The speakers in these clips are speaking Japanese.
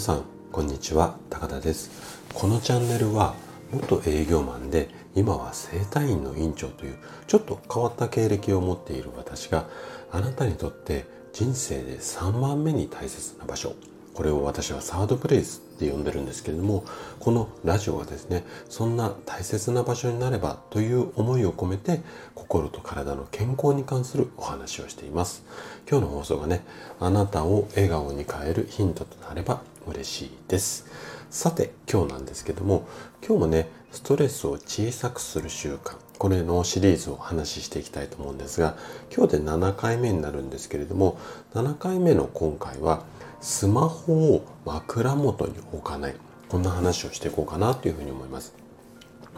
さんこんにちは。高田です。このチャンネルは元営業マンで今は整体院の院長というちょっと変わった経歴を持っている私があなたにとって人生で3番目に大切な場所これを私はサードプレイスって呼んでるんですけれどもこのラジオはですねそんな大切な場所になればという思いを込めて心と体の健康に関するお話をしています。今日の放送がねあなたを笑顔に変えるヒントとなれば嬉しいです。さて今日なんですけども今日もねストレスを小さくする習慣これのシリーズをお話ししていきたいと思うんですが今日で7回目になるんですけれども7回目の今回はスマホを枕元に置かない。こんな話をしていこうかなというふうに思います。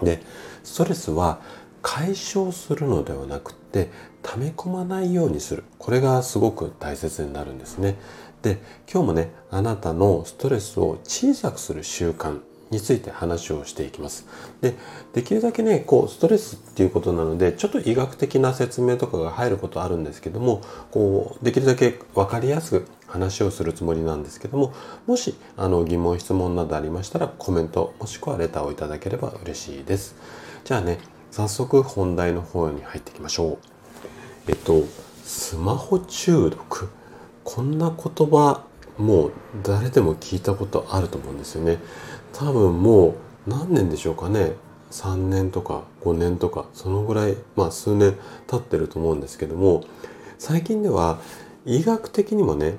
でストレスは解消するのではなくて溜め込まないようにする。これがすごく大切になるんですね。で今日もねあなたのストレスを小さくする習慣について話をしていきます。で、できるだけね、こう、ストレスっていうことなので、ちょっと医学的な説明とかが入ることあるんですけども、こう、できるだけ分かりやすく話をするつもりなんですけども、もし、あの、疑問、質問などありましたら、コメント、もしくはレターをいただければ嬉しいです。じゃあね、早速本題の方に入っていきましょう。えっと、スマホ中毒。こんな言葉、もう誰でも聞いたことあると思うんですよね。多分もう何年でしょうかね3年とか5年とかそのぐらいまあ数年経ってると思うんですけども最近では医学的にもね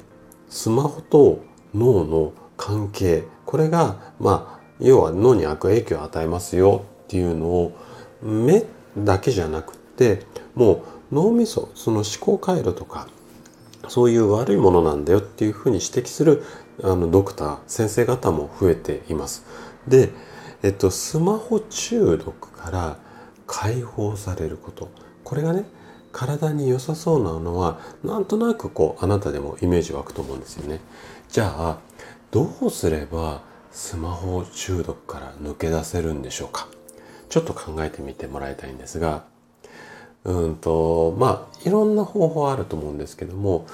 スマホと脳の関係これがまあ要は脳に悪影響を与えますよっていうのを目だけじゃなくってもう脳みそその思考回路とかそういう悪いものなんだよっていうふうに指摘するあのドクター先生方も増えています。で、えっと、スマホ中毒から解放されることこれがね体に良さそうなのはなんとなくこうあなたでもイメージ湧くと思うんですよね。じゃあどうすればスマホ中毒から抜け出せるんでしょうかちょっと考えてみてもらいたいんですがうんとまあいろんな方法あると思うんですけども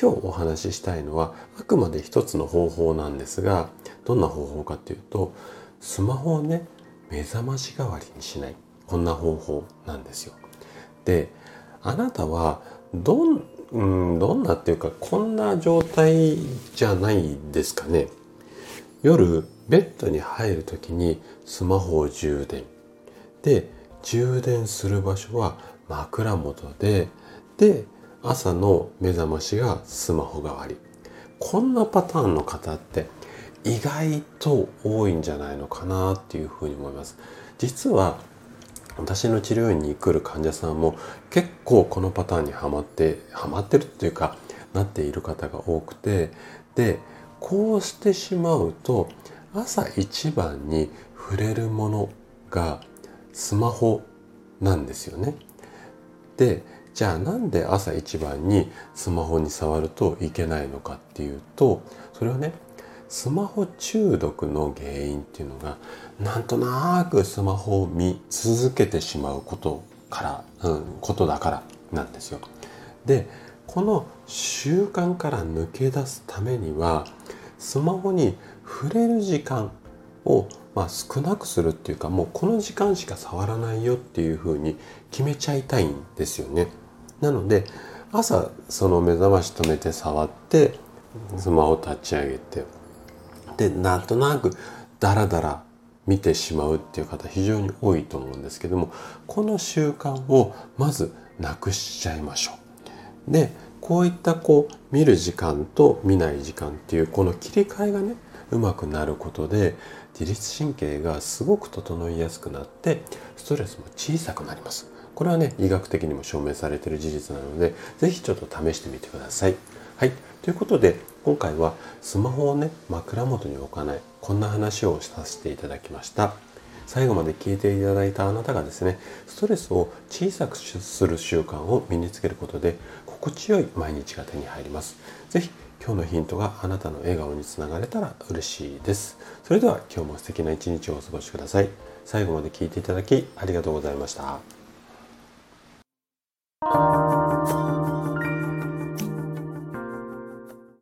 今日お話ししたいのはあくまで一つの方法なんですがどんな方法かっていうとスマホをね目覚まし代わりにしないこんな方法なんですよ。であなたはどん,、うん、どんなっていうかこんな状態じゃないですかね。夜ベッドに入る時にスマホを充電で充電する場所は枕元でで朝の目覚ましがスマホ代わりこんなパターンの方って意外と多いんじゃないのかなっていうふうに思います実は私の治療院に来る患者さんも結構このパターンにはまってはまってるっていうかなっている方が多くてでこうしてしまうと朝一番に触れるものがスマホなんですよね。でじゃあなんで朝一番にスマホに触るといけないのかっていうとそれはねスマホ中毒の原因っていうのがなんとなくスマホを見続けてしまうことから、うん、ことだからなんですよ。でこの習慣から抜け出すためにはスマホに触れる時間を、まあ、少なくするっていうかもうこの時間しか触らないよっていうふうに決めちゃいたいんですよね。なので朝その目覚まし止めて触ってスマホ立ち上げてでなんとなくダラダラ見てしまうっていう方非常に多いと思うんですけどもこの習慣をまずなくしちゃいましょう。でこういったこう見る時間と見ない時間っていうこの切り替えがねうまくなることで自律神経がすごく整いやすくなってストレスも小さくなります。これはね、医学的にも証明されている事実なので、是非ちょっと試してみてください。はい。ということで、今回はスマホをね、枕元に置かない、こんな話をさせていただきました。最後まで聞いていただいたあなたがですね、ストレスを小さくする習慣を身につけることで、心地よい毎日が手に入ります。是非今日のヒントがあなたの笑顔につながれたら嬉しいです。それでは今日も素敵な一日をお過ごしください。最後まで聞いていただきありがとうございました。